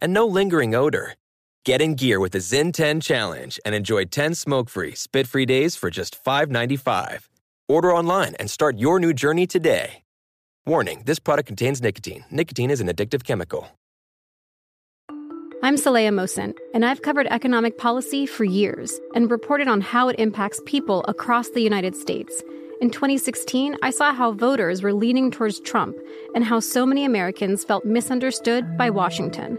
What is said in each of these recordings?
and no lingering odor. Get in gear with the ZYN 10 Challenge and enjoy 10 smoke free, spit free days for just $5.95. Order online and start your new journey today. Warning this product contains nicotine. Nicotine is an addictive chemical. I'm Saleha Mohsin, and I've covered economic policy for years and reported on how it impacts people across the United States. In 2016, I saw how voters were leaning towards Trump and how so many Americans felt misunderstood by Washington.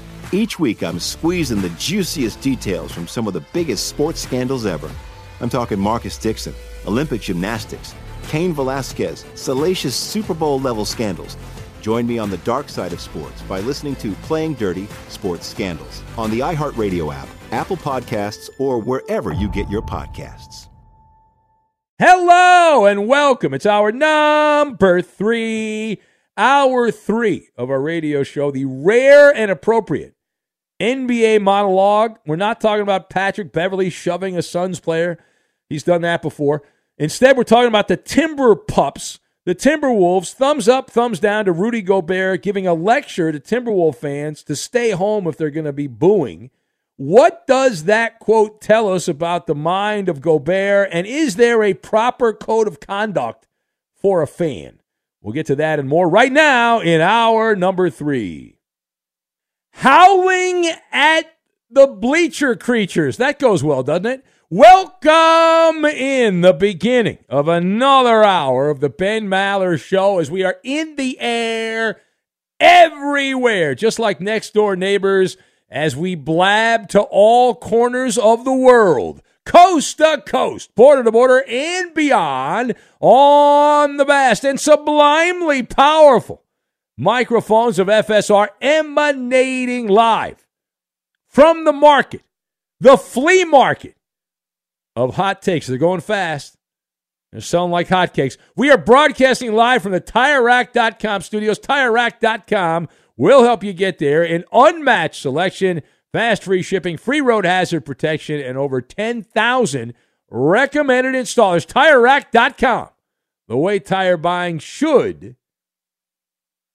Each week, I'm squeezing the juiciest details from some of the biggest sports scandals ever. I'm talking Marcus Dixon, Olympic gymnastics, Cain Velasquez, salacious Super Bowl level scandals. Join me on the dark side of sports by listening to Playing Dirty Sports Scandals on the iHeartRadio app, Apple Podcasts, or wherever you get your podcasts. Hello and welcome. It's our number three, hour three of our radio show, the rare and appropriate NBA monologue. We're not talking about Patrick Beverley shoving a Suns player. He's done that before. Instead, we're talking about the Timber Pups, the Timberwolves. Thumbs up, thumbs down to Rudy Gobert giving a lecture to Timberwolf fans to stay home if they're going to be booing. What does that quote tell us about the mind of Gobert? And is there a proper code of conduct for a fan? We'll get to that and more right now in our number three. Howling at the bleacher creatures. That goes well, doesn't it? Welcome in the beginning of another hour of the Ben Maller Show as we are in the air everywhere, just like next door neighbors as we blab to all corners of the world, coast to coast, border to border, and beyond on the vast and sublimely powerful microphones of FSR emanating live from the market, the flea market of hot takes. They're going fast. They're selling like hotcakes. We are broadcasting live from the TireRack.com studios. TireRack.com will help you get there. An unmatched selection, fast free shipping, free road hazard protection, and over 10,000 recommended installers. TireRack.com, the way tire buying should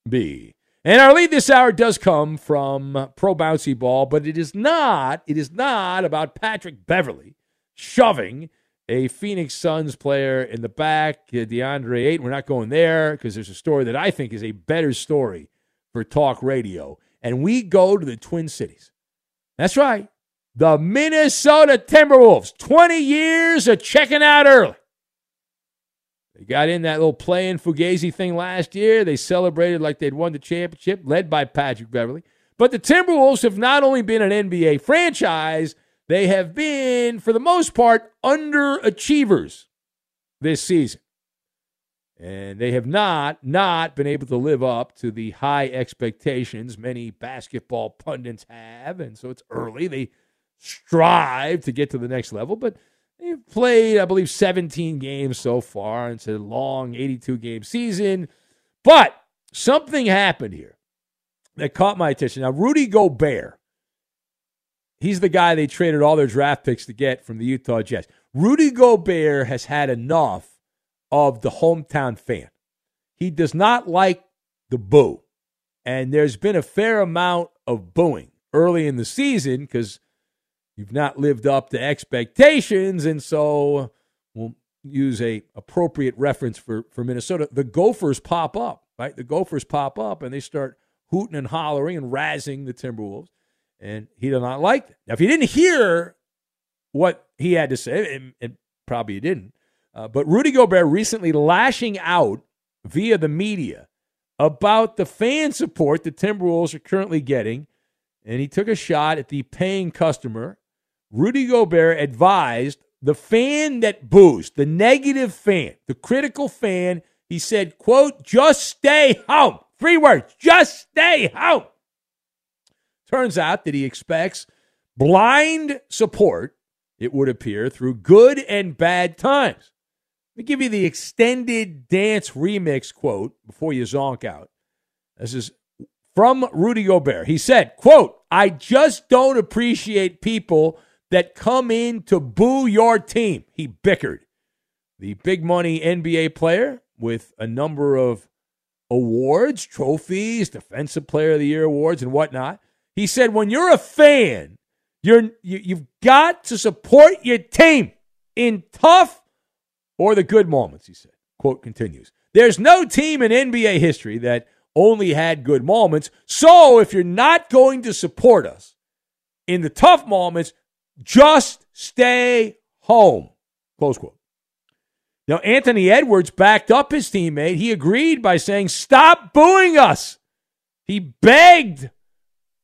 be. And our lead this hour does come from Pro Bouncy Ball, but it is not, it is not about Patrick Beverley shoving a Phoenix Suns player in the back, uh, DeAndre Ayton. We're not going there because there's a story that I think is a better story for talk radio. And we go to the Twin Cities. That's right. The Minnesota Timberwolves. 20 years of checking out early. Got in that little play-in Fugazi thing last year. They celebrated like they'd won the championship, led by Patrick Beverley. But the Timberwolves have not only been an NBA franchise, they have been, for the most part, underachievers this season. And they have not, not been able to live up to the high expectations many basketball pundits have. And so it's early. They strive to get to the next level, but they've played, I believe, 17 games so far. It's a long 82 game season. But something happened here that caught my attention. Now, Rudy Gobert he's the guy they traded all their draft picks to get from the Utah Jazz. Rudy Gobert has had enough of the hometown fan. He does not like the boo. And there's been a fair amount of booing early in the season because you've not lived up to expectations. And so we'll use a appropriate reference for, for Minnesota. The Gophers pop up, right? The Gophers pop up and they start hooting and hollering and razzing the Timberwolves. And he did not like that. Now, if you didn't hear what he had to say, and, and probably he didn't, uh, but Rudy Gobert recently lashing out via the media about the fan support the Timberwolves are currently getting. And he took a shot at the paying customer. Rudy Gobert advised the fan that boos, the negative fan, the critical fan, he said, quote, just stay home. Three words, just stay home. Turns out that he expects blind support, it would appear, through good and bad times. Let me give you the extended dance remix quote before you zonk out. This is from Rudy Gobert. He said, quote, I just don't appreciate people that come in to boo your team. He bickered. The big money NBA player with a number of awards, trophies, defensive player of the year awards and whatnot. He said, when you're a fan, you're, you, you've got to support your team in tough or the good moments, he said. Quote continues. There's no team in NBA history that only had good moments. So if you're not going to support us in the tough moments, just stay home. Close quote. Now, Anthony Edwards backed up his teammate. He agreed by saying, Stop booing us. He begged,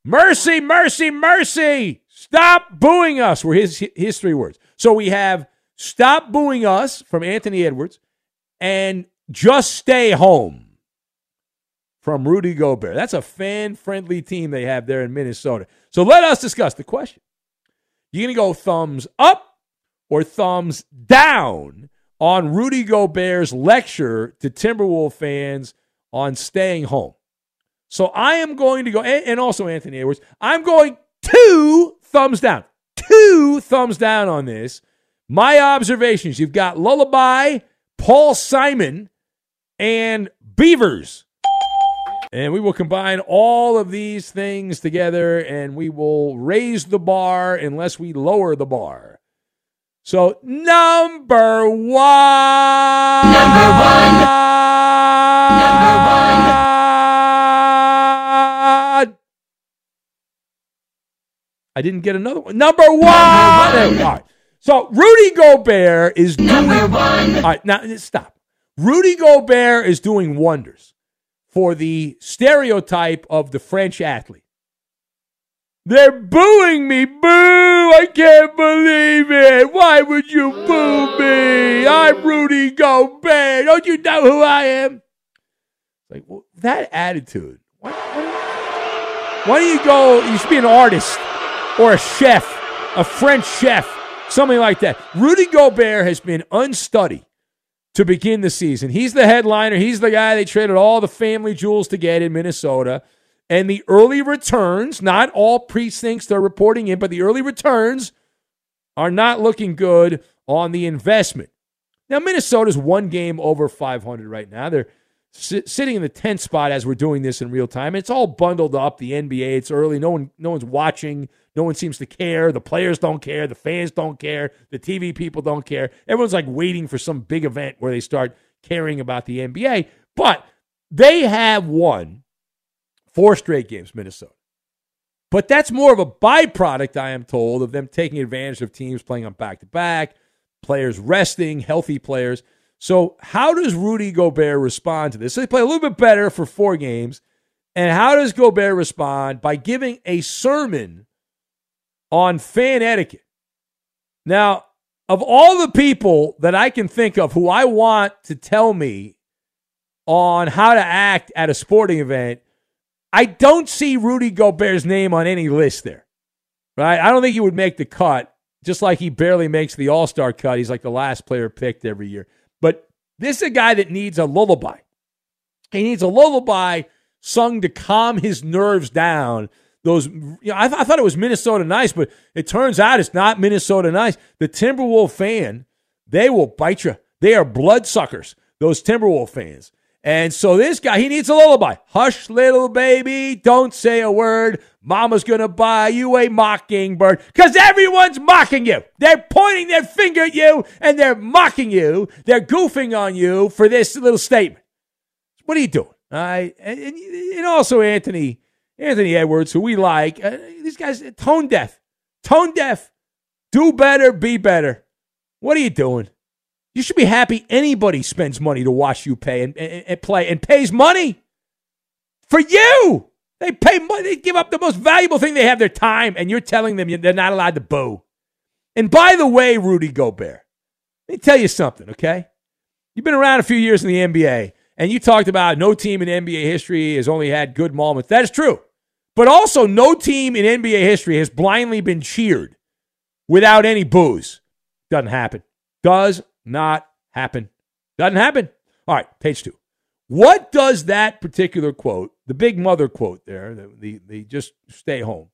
Mercy, mercy, mercy. Stop booing us, were his, his three words. So we have Stop booing us from Anthony Edwards and just stay home from Rudy Gobert. That's a fan friendly team they have there in Minnesota. So let us discuss the question. You going to go thumbs up or thumbs down on Rudy Gobert's lecture to Timberwolf fans on staying home? So I am going to go, and also Anthony Edwards, I'm going two thumbs down. Two thumbs down on this my observations you've got Lullaby, Paul Simon, and Beavers. And we will combine all of these things together and we will raise the bar unless we lower the bar. So, number one. Number one. Number one. I didn't get another one. Number one. Number one. All right. So Rudy Gobert is doing. Number one. All right, now stop. Rudy Gobert is doing wonders for the stereotype of the French athlete. They're booing me. Boo! I can't believe it. Why would you boo me? I'm Rudy Gobert. Don't you know who I am? Like, well, that attitude. Why, why, why don't you go? You should be an artist or a chef, a French chef Something like that. Rudy Gobert has been unstudied to begin the season. He's the headliner. He's the guy they traded all the family jewels to get in Minnesota. And the early returns, not all precincts they're reporting in, but the early returns are not looking good on the investment. Now, Minnesota's one game over 500 right now. They're sitting in the 10th spot as we're doing this in real time. It's all bundled up. The NBA, it's early. No one, no one's watching. No one seems to care. The players don't care. The fans don't care. The TV people don't care. Everyone's like waiting for some big event where they start caring about the NBA. But they have won four straight games, Minnesota. But that's more of a byproduct, I am told, of them taking advantage of teams playing on back to back, players resting, healthy players. So, how does Rudy Gobert respond to this? So they play a little bit better for four games. And how does Gobert respond? By giving a sermon on fan etiquette. Now, of all the people that I can think of who I want to tell me on how to act at a sporting event, I don't see Rudy Gobert's name on any list there. Right? I don't think he would make the cut, just like he barely makes the All Star cut. He's like the last player picked every year. But this is a guy that needs a lullaby. He needs a lullaby sung to calm his nerves down those. You know, I, th- I thought it was Minnesota nice, but it turns out it's not Minnesota nice. The Timberwolf fan, they will bite you. They are bloodsuckers. Those Timberwolf fans. And so this guy, he needs a lullaby. Hush, little baby, don't say a word. Mama's gonna buy you a mockingbird. Because everyone's mocking you. They're pointing their finger at you and they're mocking you. They're goofing on you for this little statement. What are you doing? All right. And, and also Anthony, Anthony Edwards, who we like. Uh, these guys, tone deaf. Tone deaf. Do better, be better. What are you doing? You should be happy anybody spends money to watch you pay and, and, and play and pays money for you. They pay money. They give up the most valuable thing they have, their time, and you're telling them they're not allowed to boo. And by the way, Rudy Gobert, let me tell you something, okay? You've been around a few years in the NBA, and you talked about no team in NBA history has only had good moments. That is true. But also, no team in NBA history has blindly been cheered without any booze. Doesn't happen. Does not happen. Doesn't happen. All right, page two. What does that particular quote, the big mother quote there, the, the, the just stay home,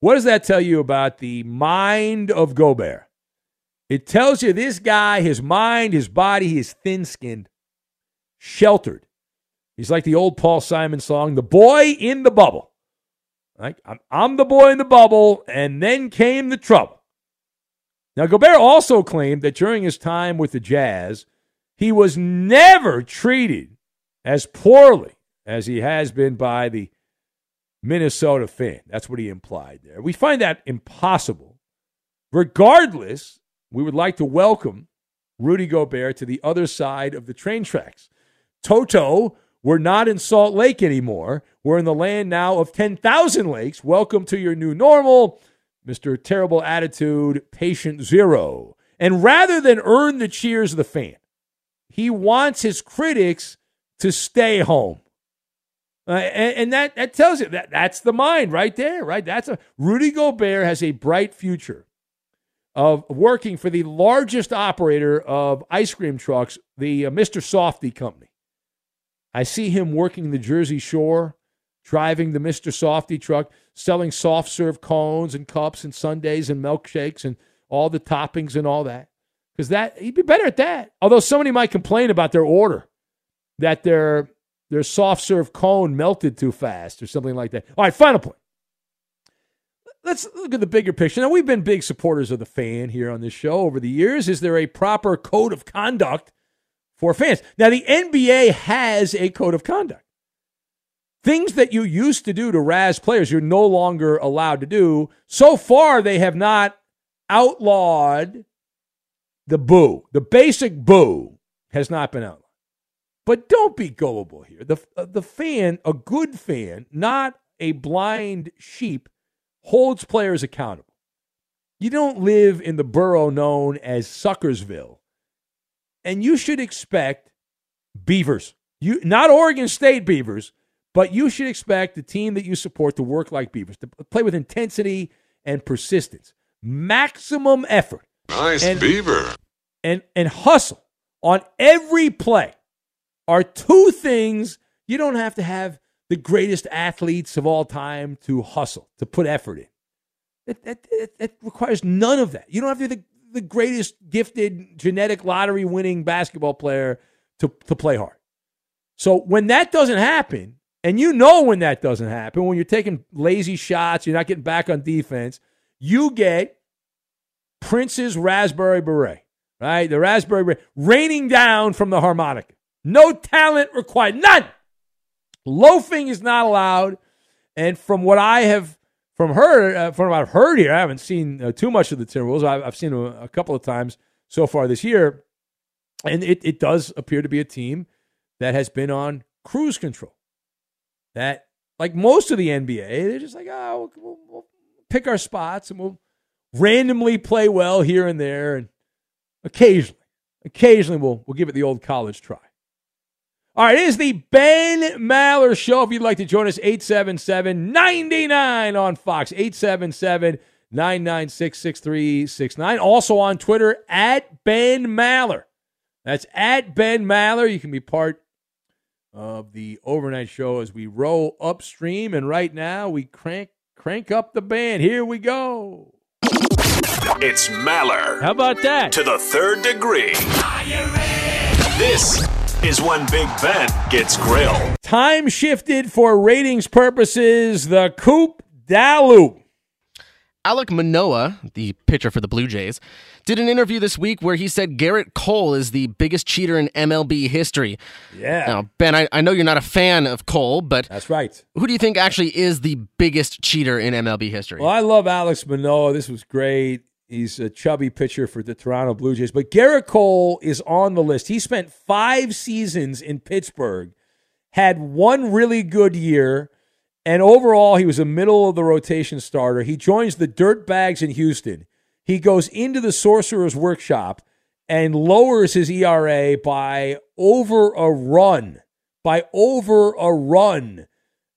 what does that tell you about the mind of Gobert? It tells you this guy, his mind, his body, he is thin skinned, sheltered. He's like the old Paul Simon song, The Boy in the Bubble. Like, I'm, I'm the boy in the bubble, and then came the trouble. Now, Gobert also claimed that during his time with the Jazz, he was never treated as poorly as he has been by the Minnesota fan. That's what he implied there. We find that impossible. Regardless, we would like to welcome Rudy Gobert to the other side of the train tracks. Toto, we're not in Salt Lake anymore. We're in the land now of 10,000 lakes. Welcome to your new normal. Mr. Terrible Attitude, Patient Zero. And rather than earn the cheers of the fan, he wants his critics to stay home. Uh, and, and, that, that tells you that that's the mind right there, right? That's a Rudy Gobert has a bright future of working for the largest operator of ice cream trucks, the uh, Mr. Softee Company. I see him working the Jersey Shore driving the Mr. Softee truck, selling soft serve cones and cups and sundaes and milkshakes and all the toppings and all that. Because that he'd be better at that. Although somebody might complain about their order, that their their soft serve cone melted too fast or something like that. All right, final point. Let's look at the bigger picture. Now we've been big supporters of the fan here on this show over the years. Is there a proper code of conduct for fans? Now the NBA has a code of conduct. Things that you used to do to razz players, you're no longer allowed to do. So far, they have not outlawed the boo. The basic boo has not been outlawed. But don't be gullible here. The, uh, the fan, a good fan, not a blind sheep, holds players accountable. You don't live in the borough known as Suckersville, and you should expect beavers. You not Oregon State beavers, but you should expect the team that you support to work like Beavers, to play with intensity and persistence, maximum effort. Nice and, Beaver. And, and hustle on every play are two things you don't have to have the greatest athletes of all time to hustle, to put effort in. It, it, it, it requires none of that. You don't have to be the, the greatest gifted genetic lottery winning basketball player to, to play hard. So when that doesn't happen, and you know when that doesn't happen, when you're taking lazy shots, you're not getting back on defense, you get Prince's raspberry beret, right? The raspberry beret raining down from the harmonica. No talent required, none. Loafing is not allowed. And from what I have from her, uh, from what I've heard here, I haven't seen uh, too much of the Timberwolves. I've, I've seen them a couple of times so far this year, and it, it does appear to be a team that has been on cruise control that, like most of the NBA, they're just like, oh, we'll, we'll pick our spots and we'll randomly play well here and there. And occasionally, occasionally we'll, we'll give it the old college try. All right, it is the Ben Maller Show. If you'd like to join us, 877 99 on Fox, 877 996 6369. Also on Twitter, at Ben Maller. That's at Ben Maller. You can be part of the overnight show as we roll upstream. And right now, we crank Crank up the band. Here we go. It's Maller How about that? to the third degree. This is when Big Ben gets grilled. Time shifted for ratings purposes. The Coop Dalu. Alek Manoah, the pitcher for the Blue Jays, did an interview this week where he said Gerrit Cole is the biggest cheater in MLB history. Yeah. Now, Ben, I, I know you're not a fan of Cole, but That's right. who do you think actually is the biggest cheater in MLB history? Well, I love Alex Manoah. This was great. He's a chubby pitcher for the Toronto Blue Jays. But Gerrit Cole is on the list. He spent five seasons in Pittsburgh, had one really good year, and overall, he was a middle of the rotation starter. He joins the Dirtbags in Houston. He goes into the Sorcerer's Workshop and lowers his ERA by over a run. By over a run.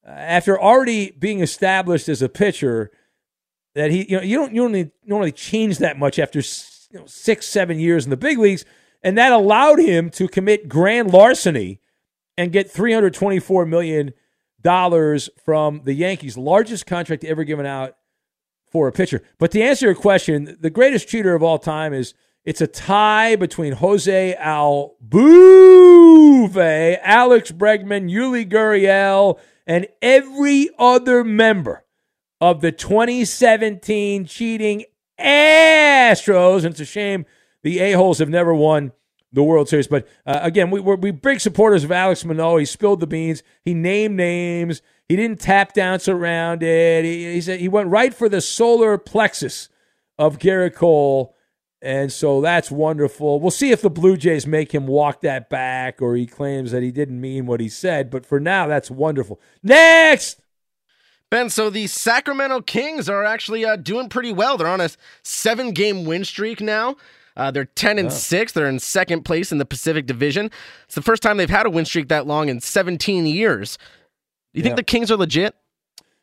After already being established as a pitcher, that he you know you don't you don't need- normally change that much after you know, six seven years in the big leagues, and that allowed him to commit grand larceny and get three hundred twenty four million dollars from the Yankees, largest contract ever given out for a pitcher. But to answer your question, the greatest cheater of all time is it's a tie between Jose Altuve, Alex Bregman, Yuli Gurriel, and every other member of the 2017 cheating Astros. And it's a shame the A-holes have never won the World Series. But uh, again, we, we're we big supporters of Alex Manoah. He spilled the beans. He named names. He didn't tap dance around it. He, he said he went right for the solar plexus of Gerrit Cole. And so that's wonderful. We'll see if the Blue Jays make him walk that back or he claims that he didn't mean what he said. But for now, that's wonderful. Next! Ben, so the Sacramento Kings are actually uh, doing pretty well. They're on a seven game win streak now. Uh, they're 10 and 6. They're in second place in the Pacific Division. It's the first time they've had a win streak that long in 17 years. Do you think the Kings are legit?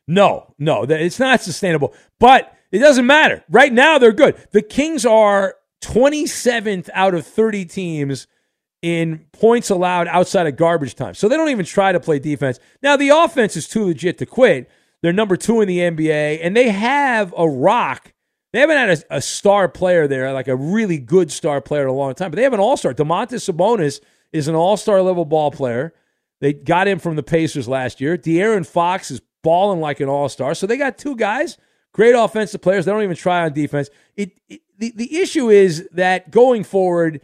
No, no, it's not sustainable. But it doesn't matter. Right now, they're good. The Kings are 27th out of 30 teams in points allowed outside of garbage time. So they don't even try to play defense. Now, the offense is too legit to quit. They're number two in the NBA, and they have a rock. They haven't had a, a star player there, like a really good star player in a long time, but they have an all star. Domantas Sabonis is an all star level ball player. They got him from the Pacers last year. De'Aaron Fox is balling like an all star. So they got two guys, great offensive players. They don't even try on defense. It, it the, the issue is that going forward,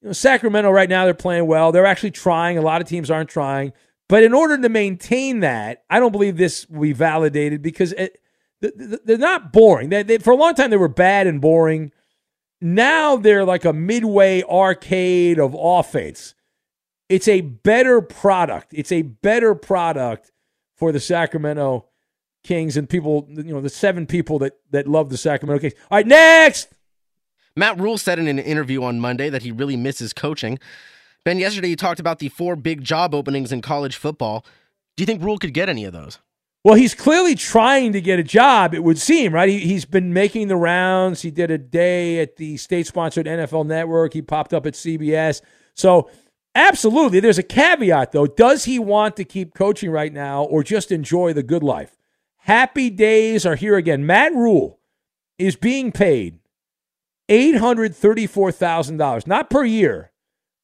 you know, Sacramento right now they're playing well. They're actually trying. A lot of teams aren't trying. But in order to maintain that, I don't believe this will be validated because it, th- th- they're not boring. They, they, for a long time, they were bad and boring. Now they're like a midway arcade of offense. It's a better product. It's a better product for the Sacramento Kings and people, you know, the seven people that, that love the Sacramento Kings. All right, next. Matt Rhule said in an interview on Monday that he really misses coaching. Ben, yesterday you talked about the four big job openings in college football. Do you think Rhule could get any of those? Well, he's clearly trying to get a job, it would seem, right? He, he's been making the rounds. He did a day at the state sponsored NFL network. He popped up at CBS. So, absolutely. There's a caveat, though. Does he want to keep coaching right now or just enjoy the good life? Happy days are here again. Matt Rhule is being paid $834,000, not per year,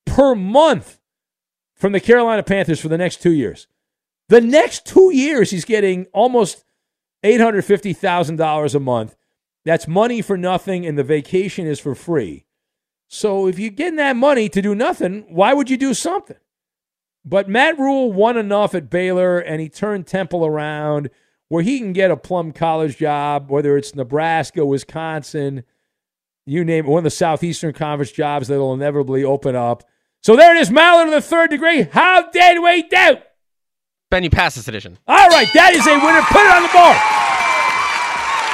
per month from the Carolina Panthers for the next two years. The next two years, he's getting almost $850,000 a month. That's money for nothing, and the vacation is for free. So if you're getting that money to do nothing, why would you do something? But Matt Rhule won enough at Baylor, and he turned Temple around where he can get a plum college job, whether it's Nebraska, Wisconsin, you name it, one of the Southeastern Conference jobs that'll inevitably open up. So there it is, Mallard of the third degree. How did we do? Ben, you passed this edition. All right, that is a winner. Put it on the board.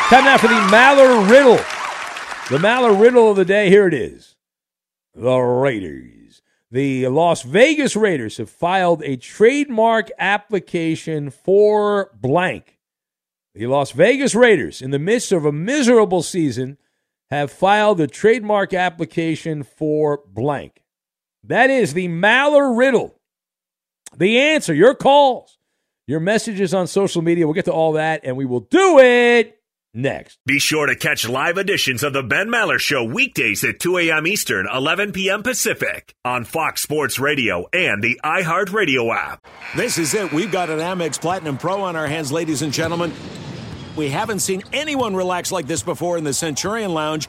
Time now for the Maller Riddle. The Maller Riddle of the day. Here it is. The Raiders. The Las Vegas Raiders have filed a trademark application for blank. The Las Vegas Raiders, in the midst of a miserable season, have filed a trademark application for blank. That is the Maller Riddle. The answer, your calls. your messages on social media. We'll get to all that, and we will do it next. Be sure to catch live editions of the Ben Maller Show weekdays at 2 a.m. Eastern, 11 p.m. Pacific on Fox Sports Radio and the iHeartRadio app. This is it. We've got an Amex Platinum Pro on our hands, ladies and gentlemen. We haven't seen anyone relax like this before in the Centurion Lounge.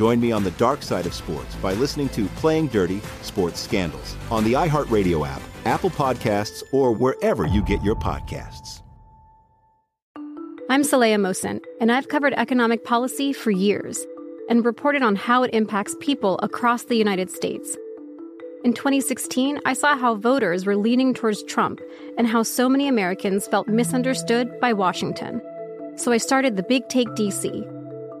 Join me on the dark side of sports by listening to Playing Dirty Sports Scandals on the iHeartRadio app, Apple Podcasts, or wherever you get your podcasts. I'm Saleha Mohsin, and I've covered economic policy for years and reported on how it impacts people across the United States. In 2016, I saw how voters were leaning towards Trump and how so many Americans felt misunderstood by Washington. So I started the Big Take DC.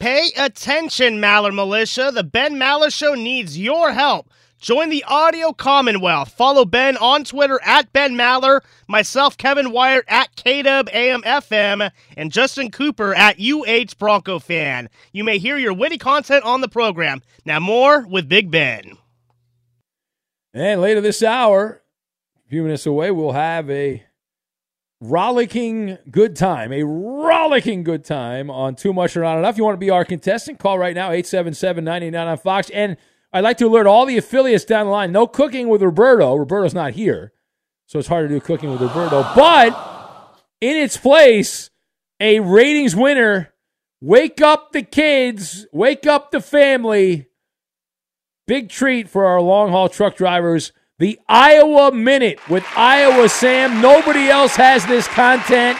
Pay attention, Maller Militia. The Ben Maller Show needs your help. Join the audio commonwealth. Follow Ben on Twitter at Ben Maller, myself, Kevin Wyatt at KW AM FM, and Justin Cooper at UH Bronco Fan. You may hear your witty content on the program. Now more with Big Ben. And later this hour, a few minutes away, we'll have a rollicking good time, a rollicking good time on Too Much or Not Enough. You want to be our contestant? Call right now, 877 99 on Fox. And I'd like to alert all the affiliates down the line no cooking with Roberto. Roberto's not here, so it's hard to do cooking with Roberto. But in its place, a ratings winner. Wake up the kids, wake up the family. Big treat for our long haul truck drivers the Iowa Minute with Iowa Sam. Nobody else has this content.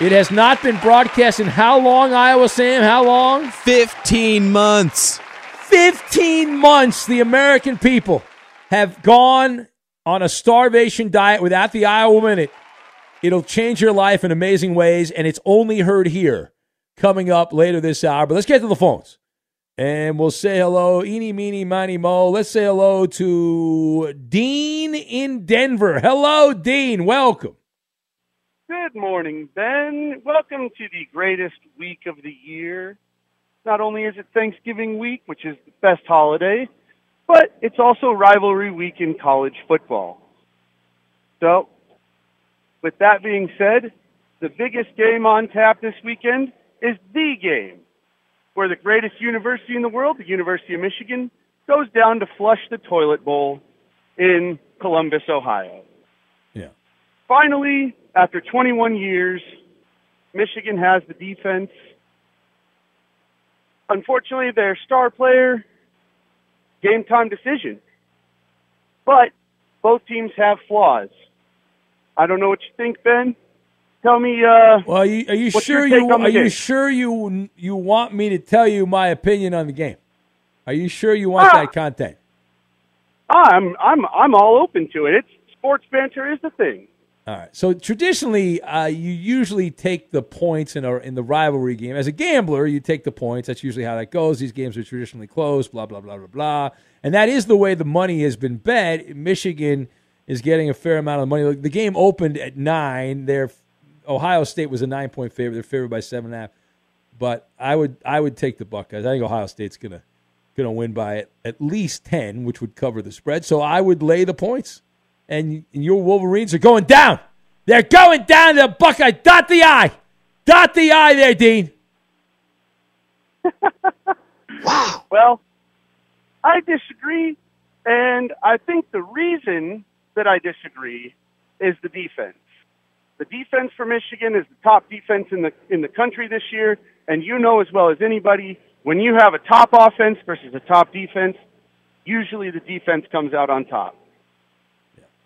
It has not been broadcast in how long, Iowa Sam? How long? 15 months. 15 months the American people have gone on a starvation diet without the Iowa Minute. It'll change your life in amazing ways, and it's only heard here coming up later this hour. But let's get to the phones. And we'll say hello, eeny, meeny, miny, mo. Let's say hello to Dean in Denver. Hello, Dean. Welcome. Good morning, Ben. Welcome to the greatest week of the year. Not only is it Thanksgiving week, which is the best holiday, but it's also rivalry week in college football. So, with that being said, the biggest game on tap this weekend is the game where the greatest university in the world, the University of Michigan, goes down to flush the toilet bowl in Columbus, Ohio. Yeah. Finally, after 21 years, Michigan has the defense. Unfortunately, their star player, game time decision. But both teams have flaws. I don't know what you think, Ben. Tell me. Uh, well, are you, are you sure you are you game? sure you you want me to tell you my opinion on the game? Are you sure you want Ah. that content? I'm I'm I'm all open to it. It's sports banter is the thing. All right. So traditionally, uh, you usually take the points in a, in the rivalry game. As a gambler, you take the points. That's usually how that goes. These games are traditionally close. Blah blah blah blah blah. And that is the way the money has been bet. Michigan is getting a fair amount of money. The game opened at nine. Their Ohio State was a nine point favorite. They're favored by seven and a half. But I would I would take the Buckeyes. I think Ohio State's gonna gonna win by at, at least ten, which would cover the spread. So I would lay the points and your Wolverines are going down. They're going down to the Buckeye. Dot the I. Dot the I there, Dean. wow. Well, I disagree, and I think the reason that I disagree is the defense. The defense for Michigan is the top defense in the in the country this year, and you know as well as anybody when you have a top offense versus a top defense, usually the defense comes out on top.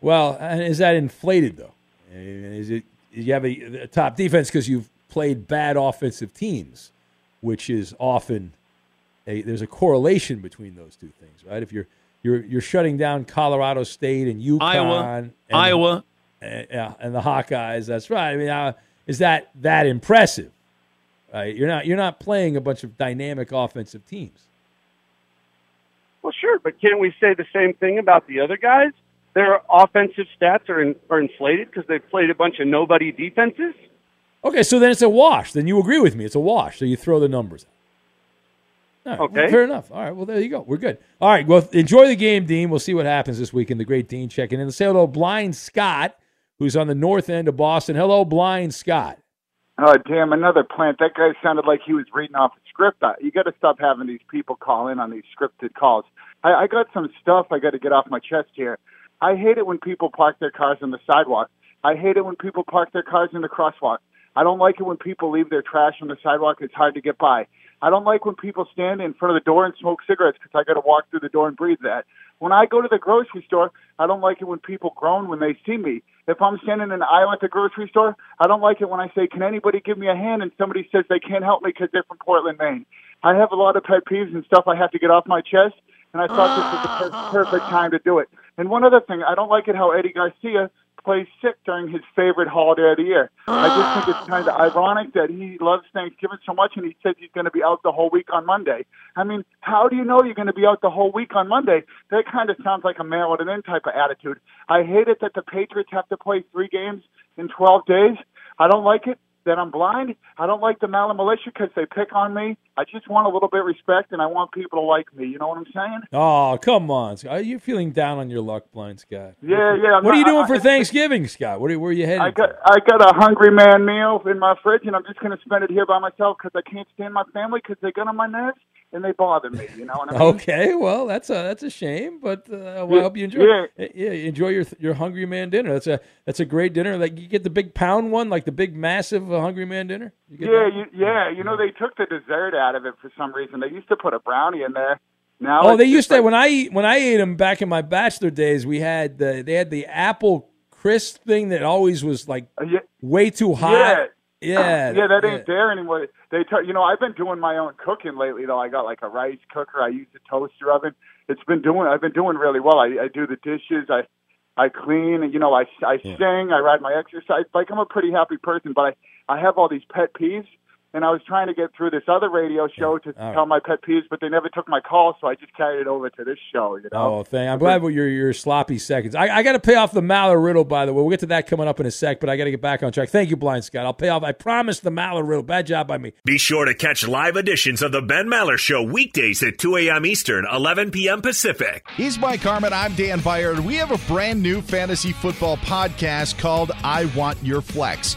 Well, and is that inflated though? Is it you have a, a top defense because you've played bad offensive teams, which is often a, there's a correlation between those two things, right? If you're you're you're shutting down Colorado State and UConn, Iowa. and, Iowa. and- yeah, and the Hawkeyes. That's right. I mean, uh, is that that impressive? Right? You're not you're not playing a bunch of dynamic offensive teams. Well, sure, but can't we say the same thing about the other guys? Their offensive stats are in, are inflated because they've played a bunch of nobody defenses. Okay, so then it's a wash. Then you agree with me. It's a wash. So you throw the numbers out. All right, well, Okay. fair enough. All right, well, there you go. We're good. All right, well, enjoy the game, Dean. We'll see what happens this weekend. The great Dean checking in. Let's say hello, Blind Scott, who's on the north end of Boston. Hello, Blind Scott. Uh, oh, damn, another plant. That guy sounded like he was reading off a script. Uh, you got to stop having these people call in on these scripted calls. I, I got some stuff I got to get off my chest here. I hate it when people park their cars on the sidewalk. I hate it when people park their cars in the crosswalk. I don't like it when people leave their trash on the sidewalk. It's hard to get by. I don't like when people stand in front of the door and smoke cigarettes because I got to walk through the door and breathe that. When I go to the grocery store, I don't like it when people groan when they see me. If I'm standing in an aisle at the grocery store, I don't like it when I say, "Can anybody give me a hand?" and somebody says they can't help me because they're from Portland, Maine. I have a lot of pet peeves and stuff I have to get off my chest, and I thought this was the per- perfect time to do it. And one other thing, I don't like it how Eddie Garcia plays sick during his favorite holiday of the year. I just think it's kind of ah. ironic that he loves Thanksgiving so much and he says he's going to be out the whole week on Monday. I mean, how do you know you're going to be out the whole week on Monday? That kind of sounds like a mail it in type of attitude. I hate it that the Patriots have to play three games in 12 days. I don't like it that I'm blind. I don't like the Maller militia because they pick on me. I just want a little bit of respect and I want people to like me. You know what I'm saying? Oh, come on. Are you feeling down on your luck, Blind Scott? Yeah, yeah. What are you doing I- for I- Thanksgiving, Scott? What are, where are you heading? I got I got a hungry man meal in my fridge, and I'm just going to spend it here by myself because I can't stand my family because they get on my nerves and they bother me. You know what I mean? Okay, well, that's a that's a shame, but uh, well, I hope you enjoy. yeah. yeah, enjoy your your Hungry Man dinner. That's a that's a great dinner. Like you get the big pound one, like the big massive uh, Hungry Man dinner. You get Yeah, you, yeah. You know they took the dessert out of it for some reason. They used to put a brownie in there. Now Oh, they used to like- when I eat when I ate them back in my bachelor days. We had the, they had the apple crisp thing that always was like way too hot. Yeah, yeah, yeah, that ain't there anymore. They, t- you know, I've been doing my own cooking lately. Though I got like a rice cooker. I use a toaster oven. It's been doing. I've been doing really well. I, I do the dishes. I, I clean. You know, I I Yeah. sing. I ride my exercise. Like I'm a pretty happy person, but I I have all these pet peeves. And I was trying to get through this other radio show to All tell my pet peeves, but they never took my call, so I just carried it over to this show. You know. Oh, thank. I'm glad with your your sloppy seconds. I, I got to pay off the Maller riddle, by the way. We'll get to that coming up in a sec, but I got to get back on track. Thank you, Blind Scott. I'll pay off. I promise the Maller riddle. Bad job by me. Be sure to catch live editions of the Ben Maller Show weekdays at 2 a.m. Eastern, 11 p.m. Pacific. He's Mike Harmon. I'm Dan Beyer, and we have a brand new fantasy football podcast called I Want Your Flex.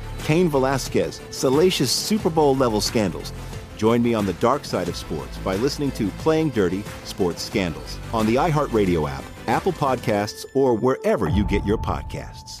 Cain Velasquez, salacious Super Bowl level scandals. Join me on the dark side of sports by listening to Playing Dirty Sports Scandals on the iHeartRadio app, Apple Podcasts, or wherever you get your podcasts.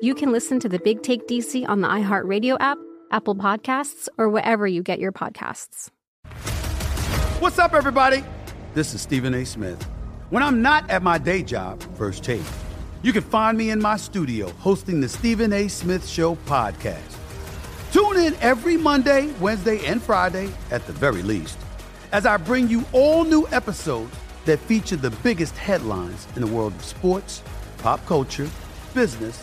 you can listen to the Big Take DC on the iHeartRadio app, Apple Podcasts, or wherever you get your podcasts. What's up, everybody? This is Stephen A. Smith. When I'm not at my day job, First Take, you can find me in my studio hosting the Stephen A. Smith Show podcast. Tune in every Monday, Wednesday, and Friday, at the very least, as I bring you all new episodes that feature the biggest headlines in the world of sports, pop culture, business,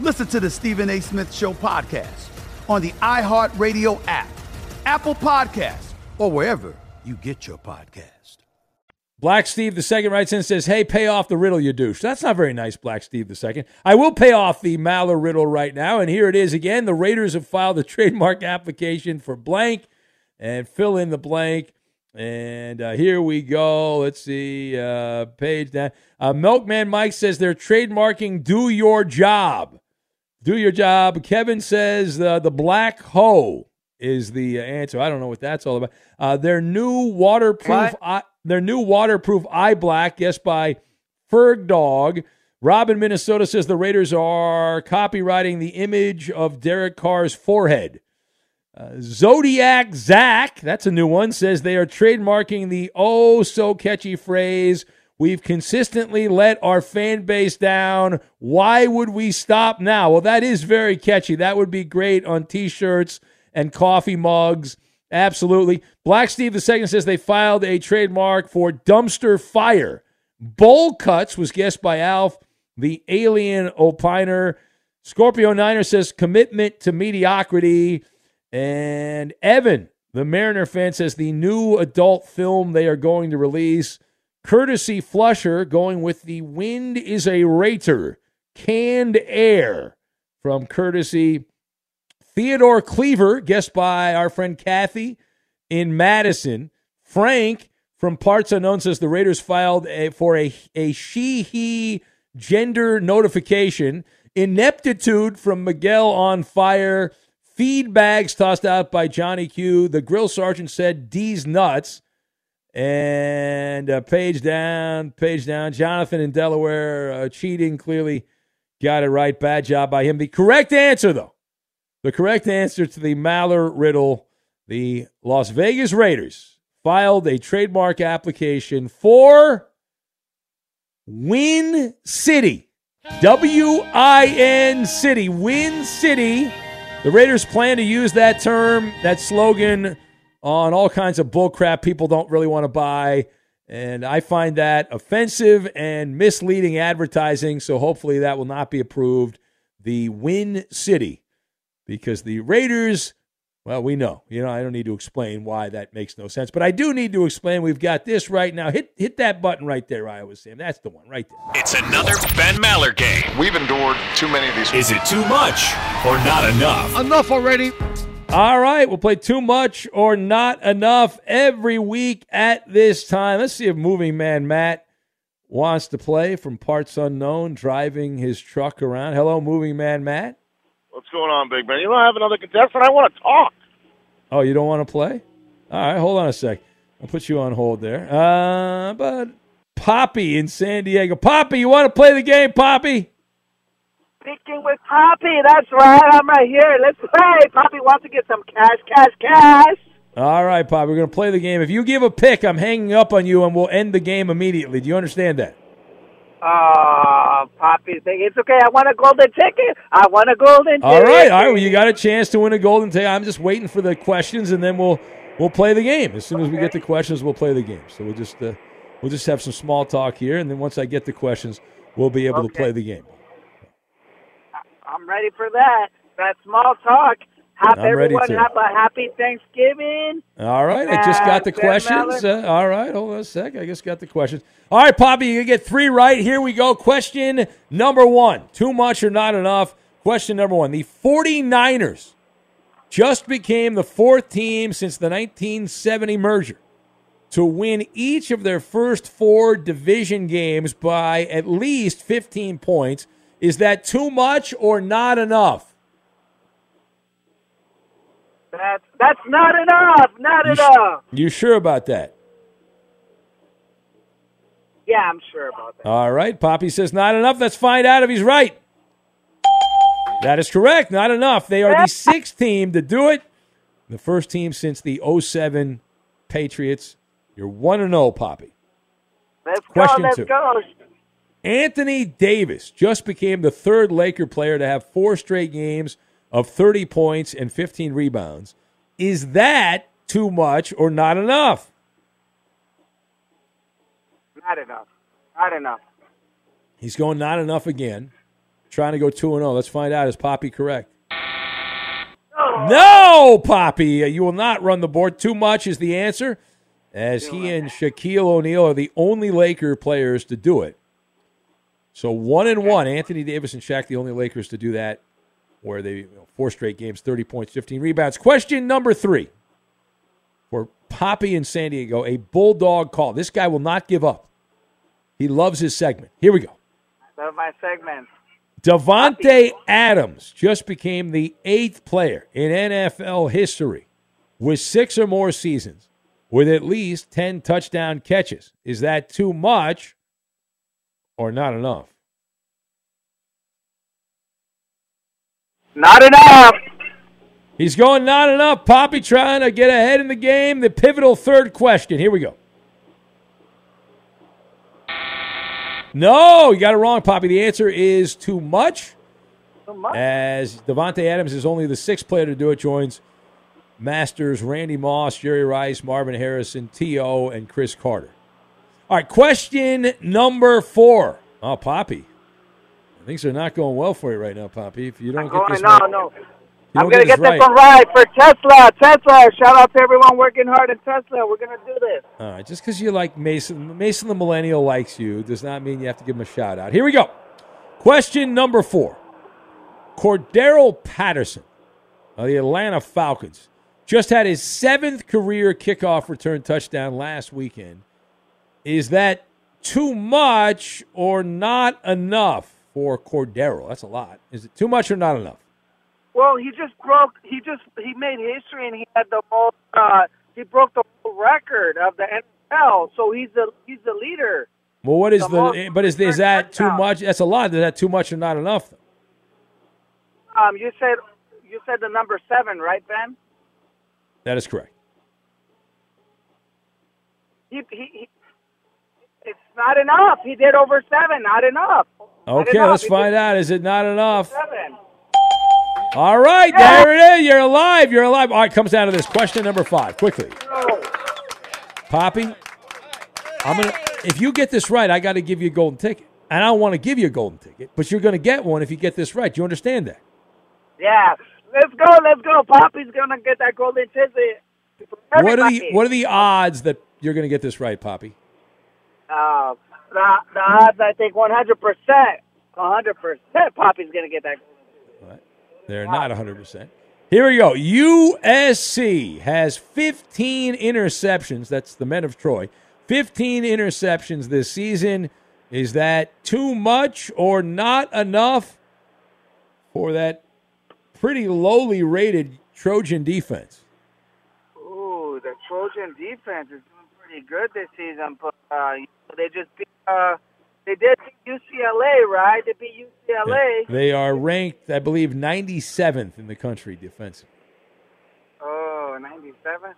listen to the Stephen A. Smith Show podcast on the iHeartRadio app, Apple Podcasts, or wherever you get your podcast. Black Steve the second writes in and says, "Hey, pay off the riddle, you douche." That's not very nice, Black Steve the second. I will pay off the Maller riddle right now, and here it is again. The Raiders have filed a trademark application for blank, and fill in the blank. And uh, here we go. Let's see. Uh, page down. Uh, Milkman Mike says they're trademarking "Do Your Job." Do your job. Kevin says uh, the black hoe is the answer. I don't know what that's all about. Uh, their new waterproof, eye, their new waterproof eye black, yes, by Ferg Dog. Robin, Minnesota says the Raiders are copywriting the image of Derek Carr's forehead. Uh, Zodiac Zach, that's a new one, says they are trademarking the oh so catchy phrase, We've consistently let our fan base down. Why would we stop now? Well, that is very catchy. That would be great on t shirts and coffee mugs. Absolutely. Black Steve II says they filed a trademark for dumpster fire. Bowl cuts was guessed by Alf, the alien opiner. Scorpio Niner says commitment to mediocrity. And Evan, the Mariner fan, says the new adult film they are going to release. Courtesy Flusher going with the Wind is a Rater, canned air from Courtesy Theodore Cleaver, guessed by our friend Kathy in Madison. Frank from Parts Unknown says the Raiders filed a, for a, a she he gender notification. Ineptitude from Miguel on fire. Feed bags tossed out by Johnny Q. The grill sergeant said D's nuts. And uh, page down, page down. Jonathan in Delaware uh, cheating clearly got it right. Bad job by him. The correct answer, though, the correct answer to the Maller riddle, the Las Vegas Raiders filed a trademark application for Win City. W I N City. Win City. The Raiders plan to use that term, that slogan, on all kinds of bullcrap people don't really want to buy. And I find that offensive and misleading advertising. So hopefully that will not be approved. The Win City, because the Raiders, well, we know. You know, I don't need to explain why that makes no sense, but I do need to explain. We've got this right now. Hit hit that button right there, Iowa Sam. That's the one right there. It's another Ben Maller game. We've endured too many of these. Is it too much or not enough? Enough already. All right, we'll play too much or not enough every week at this time. Let's see if Moving Man Matt wants to play from Parts Unknown, driving his truck around. Hello, Moving Man Matt. What's going on, Big Man? You don't have another contestant? I want to talk. Oh, you don't want to play? All right, hold on a sec. I'll put you on hold there. Uh, but Poppy in San Diego. Poppy, you want to play the game, Poppy? Speaking with Poppy, that's right. I'm right here. Let's play. Poppy wants to get some cash, cash, cash. All right, Poppy, we're going to play the game. If you give a pick, I'm hanging up on you and we'll end the game immediately. Do you understand that? Oh, thing. It's okay. I want a golden ticket. I want a golden All ticket. right, all right. Well, you got a chance to win a golden ticket. I'm just waiting for the questions, and then we'll we'll play the game. As soon as we get the questions, we'll play the game. So we'll just uh, we'll just have some small talk here, and then once I get the questions, we'll be able to play the game. I'm ready for that. That small talk. Have I'm everyone have a happy Thanksgiving. All right, I just got the Ben questions. Uh, all right, hold on a sec. I just got the questions. All right, Poppy, you get three right. Here we go. Question number one Too much or not enough? Question number one The 49ers just became the fourth team since the 1970 merger to win each of their first four division games by at least 15 points. Is that too much or not enough? That's that's not enough. Not You sh- enough. You sure about that? Yeah, I'm sure about that. All right. Poppy says not enough. Let's find out if he's right. That is correct. Not enough. They are the sixth team to do it. The first team since the 07 Patriots. You're 1 0, Poppy. Let's Question go. Let's two. go. Anthony Davis just became the third Laker player to have four straight games of 30 points and 15 rebounds. Is that too much or not enough? Not enough. Not enough. He's going not enough again. Trying to go 2 0. Let's find out. Is Poppy correct? No, Poppy. Uh, you will not run the board. Too much is the answer, as he and Shaquille O'Neal are the only Laker players to do it. So one and one. Anthony Davis and Shaq, the only Lakers to do that, where they you know, four straight games, 30 points, 15 rebounds. Question number three for Poppy in San Diego, a bulldog call. This guy will not give up. He loves his segment. Here we go. Love my segment. Davante Adams just became the eighth player in NFL history with six or more seasons with at least 10 touchdown catches. Is that too much or not enough? Not enough. He's going not enough. Poppy trying to get ahead in the game. The pivotal third question. Here we go. No, you got it wrong, Poppy. The answer is too much. Too much. As Davante Adams is only the sixth player to do it, joins Masters, Randy Moss, Jerry Rice, Marvin Harrison, T.O., and Cris Carter. All right, question number four. Oh, Poppy. Things are not going well for you right now, Poppy. If you don't get this no, right, no. I'm gonna this get this right- one right for Tesla. Tesla. Shout out to everyone working hard at Tesla. We're gonna do this. All right, just because you like Mason, Mason the Millennial likes you does not mean you have to give him a shout out. Here we go. Question number four. Cordarrelle Patterson of the Atlanta Falcons just had his seventh career kickoff return touchdown last weekend. Is that too much or not enough for Cordarrelle? That's a lot. Is it too much or not enough? Well, he just broke. He just he made history, and he had the most. Uh, he broke the record of the NFL. So he's the he's the leader. Well, what is The the? but is is that too much? That's a lot. Is that too much or not enough? Um, you said you said the number seven, right, Ben? That is correct. He, he, not enough. He did over seven. Not enough. Not Okay, enough. let's He find out. Is it not enough? Seven. All right, there it is. You're alive. You're alive. All right, comes down to this question number five. Quickly, Poppy. I'm gonna. If you get this right, I got to give you a golden ticket, and I don't want to give you a golden ticket, but you're going to get one if you get this right. Do you understand that? Yeah. Let's go. Let's go. Poppy's gonna get that golden ticket. What are the What are the odds that you're going to get this right, Poppy? Uh, the, the odds, I think, 100%. 100% Poppy's going to get that. They're not 100%. Here we go. USC has 15 interceptions. That's the men of Troy. 15 interceptions this season. Is that too much or not enough for that pretty lowly rated Trojan defense? Ooh, the Trojan defense is pretty good this season, but uh, they just beat, uh, they did beat UCLA, right? They beat UCLA. They are ranked, I believe, 97th in the country defensively. Oh, 97?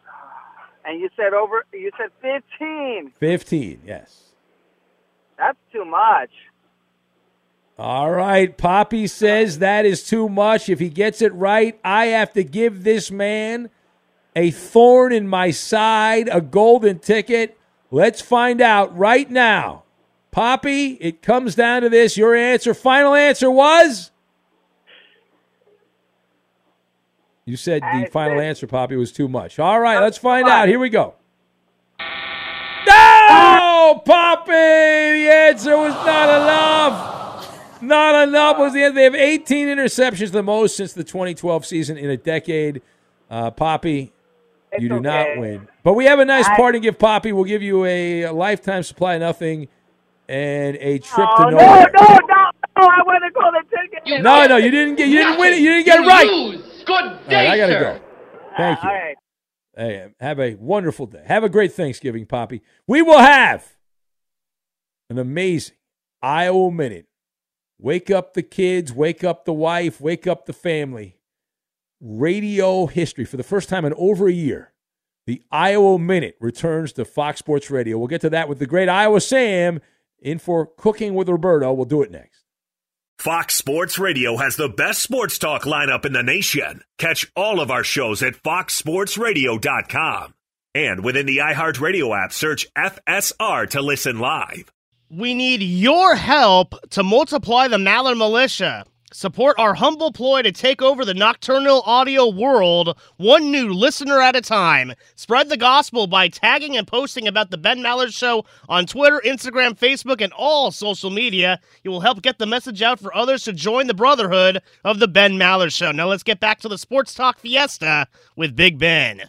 And you said over, you said 15. 15, yes. That's too much. All right. Poppy says that is too much. If he gets it right, I have to give this man a thorn in my side, a golden ticket. Let's find out right now. Poppy, it comes down to this. Your answer, final answer was? You said the final answer, Poppy, was too much. All right, let's find out. Here we go. No, Poppy! The answer was not enough. Not enough was the answer. They have 18 interceptions, the most since the 2012 season in a decade. Uh, Poppy, you do not win. But we have a nice I- parting gift, Poppy. We'll give you a, a lifetime supply of nothing and a trip Oh, to no, nowhere. no, no, no. I want to go the ticket. No, no, you didn't get. You didn't win it. You didn't get it right. Good All right, I gotta go. Thank you. All right. Hey, have a wonderful day. Have a great Thanksgiving, Poppy. We will have an amazing Iowa minute. Wake up the kids, wake up the wife, wake up the family. Radio history for the first time in over a year. The Iowa Minute returns to Fox Sports Radio. We'll get to that with the great Iowa Sam in for Cooking with Roberto. We'll do it next. Fox Sports Radio has the best sports talk lineup in the nation. Catch all of our shows at foxsportsradio.com. And within the iHeartRadio app, search FSR to listen live. We need your help to multiply the Maller Militia. Support our humble ploy to take over the nocturnal audio world, one new listener at a time. Spread the gospel by tagging and posting about the Ben Maller Show on Twitter, Instagram, Facebook, and all social media. You will help get the message out for others to join the brotherhood of the Ben Maller Show. Now let's get back to the Sports Talk Fiesta with Big Ben.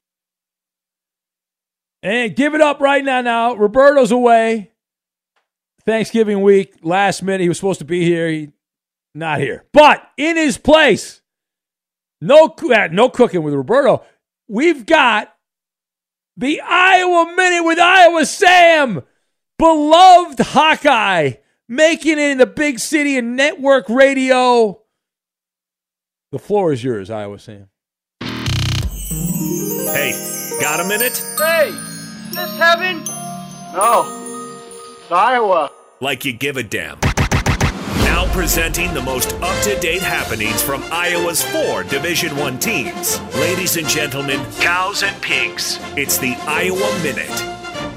And give it up right now. Now Roberto's away. Thanksgiving week, last minute. He was supposed to be here. He not here. But in his place, no uh, no cooking with Roberto. We've got the Iowa Minute with Iowa Sam, beloved Hawkeye, making it in the big city and network radio. The floor is yours, Iowa Sam. Hey, got a minute? Hey, is this heaven? No, it's Iowa. Like you give a damn. Now presenting the most up-to-date happenings from Iowa's four Division One teams. Ladies and gentlemen, cows and pigs. It's the Iowa Minute.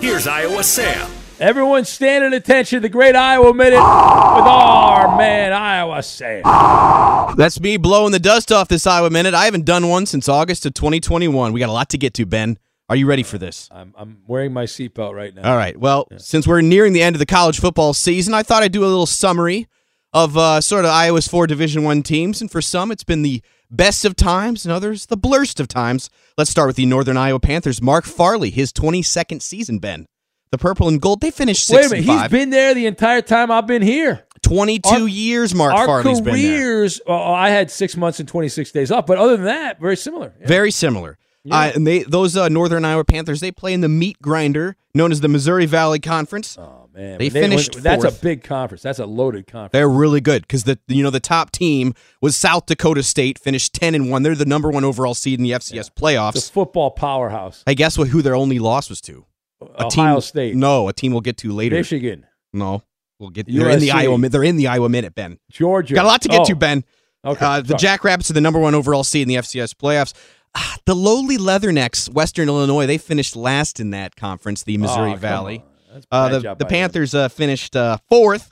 Here's Iowa Sam. Everyone stand at attention. The great Iowa Minute with our man, Iowa Sam. That's me blowing the dust off this Iowa Minute. I haven't done one since August of 2021. We got a lot to get to, Ben. Are you ready for this? I'm, I'm wearing my seatbelt right now. All right. Well, since we're nearing the end of the college football season, I thought I'd do a little summary of uh, sort of Iowa's four Division One teams, and for some, it's been the best of times, and others the blurst of times. Let's start with the Northern Iowa Panthers. Mark Farley, his 22nd season, Ben. The purple and gold, they finished six Wait a minute. He's been there the entire time I've been here. 22 Our- years Mark Our Farley's been there. careers, well, I had six months and 26 days off, but other than that, very similar. Yeah. Very similar. Uh, and they those uh, Northern Iowa Panthers they play in the meat grinder known as the Missouri Valley Conference. Oh man, they When finished. That's a big conference. That's a loaded conference. They're really good because the you know the top team was South Dakota State, finished ten and one. They're the number one overall seed in the FCS playoffs. It's football powerhouse. I guess what who their only loss was to a Ohio team, State. No, a team we'll get to later. Michigan. No, we'll get. They're in the Iowa. They're in the Iowa minute, Ben. Georgia. Got a lot to get Oh. to, Ben. Okay, Uh, the. Jackrabbits are the number one overall seed in the FCS playoffs. Ah, The lowly Leathernecks, Western Illinois, they finished last in that conference, the Missouri Oh, Valley. On. That's Uh, the the. Panthers uh, finished uh, fourth,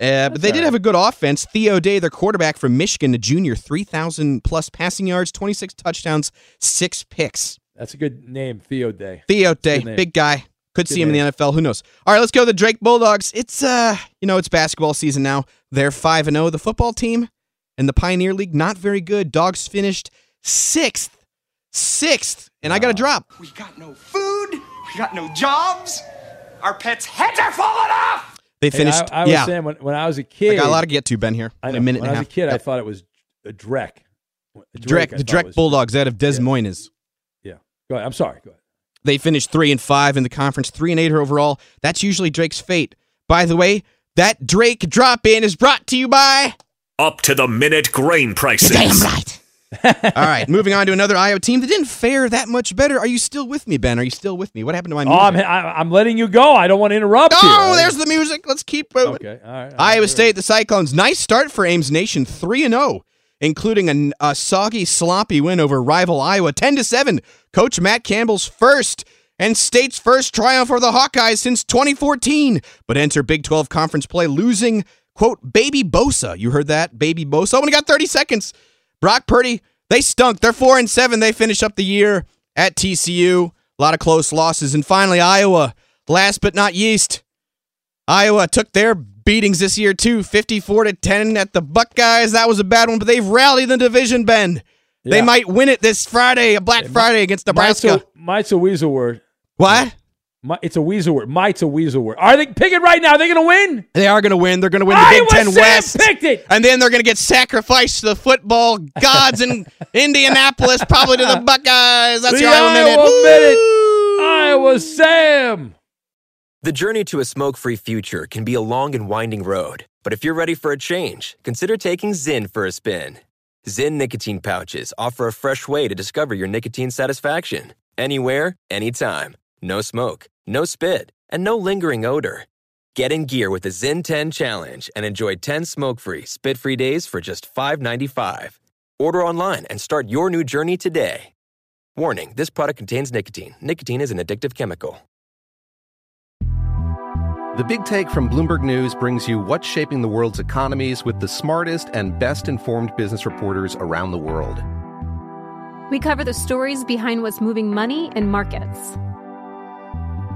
uh, but they did right. have a good offense. Theo Day, their quarterback from Michigan, a junior, 3,000 plus passing yards, 26 touchdowns, six picks. That's a good name, Theo Day. Theo Day, big guy. Could Good see him in the NFL. Who knows? All right, let's go to the Drake Bulldogs. It's uh, you know, it's basketball season now. They're five and zero. The football team and the Pioneer League not very good. Dogs finished sixth, sixth, and I got a drop. We got no food. We got no jobs. Our pets' heads are falling off. They Hey, finished. I, I was yeah, saying when, when I was a kid. I got a lot to get to, Ben. Here, I in know. a minute when and I a was half. a kid, I thought it was a Drek. A Drake, the thought Drake Bulldogs out of Des Moines. Yeah. Go ahead. I'm sorry. Go ahead. They finished three and five in the conference, three and eight overall. That's usually Drake's fate. By the way, that Drake drop in is brought to you by. Up to the minute grain prices. Damn right. All right, moving on to another Iowa team that didn't fare that much better. Are you still with me, Ben? Are you still with me? What happened to my Oh, music? I'm, I- I'm letting you go. I don't want to interrupt you. Oh, there's the music. Let's keep moving. Okay. All right. Iowa State, the Cyclones. Nice start for Ames Nation, three and zero, including a, a soggy, sloppy win over rival Iowa, ten to seven. Coach Matt Campbell's first and state's first triumph for the Hawkeyes since 2014. But enter Big 12 conference play, losing quote Baby Bosa. You heard that, Baby Bosa. Only got 30 seconds. Brock Purdy. They stunk. They're four and seven. They finish up the year at TCU. A lot of close losses, and finally Iowa. Last but not least, Iowa took their beatings this year too, 54 to 10 at the Buckeyes. That was a bad one, but they've rallied the division, Ben. They might win it this Friday, a Black Friday against Nebraska. Might's a, might's a weasel word. What? Mi- It's a weasel word. Might's a weasel word. Are they picking right now? Are they going to win? They are going to win. They're going to win the Iowa Big Ten Sam West. picked it. And then they're going to get sacrificed to the football gods in Indianapolis, probably to the Buckeyes. That's the your Iowa minute. Iowa minute. Iowa Sam. The journey to a smoke free future can be a long and winding road, but if you're ready for a change, consider taking ZYN for a spin. ZYN nicotine pouches offer a fresh way to discover your nicotine satisfaction anywhere, anytime. No smoke, no spit, and no lingering odor. Get in gear with the ZYN 10 Challenge and enjoy 10 smoke free, spit free days for just $5.95. Order online and start your new journey today. Warning this product contains nicotine. Nicotine is an addictive chemical. The Big Take from Bloomberg News brings you what's shaping the world's economies with the smartest and best informed business reporters around the world. We cover the stories behind what's moving money and markets.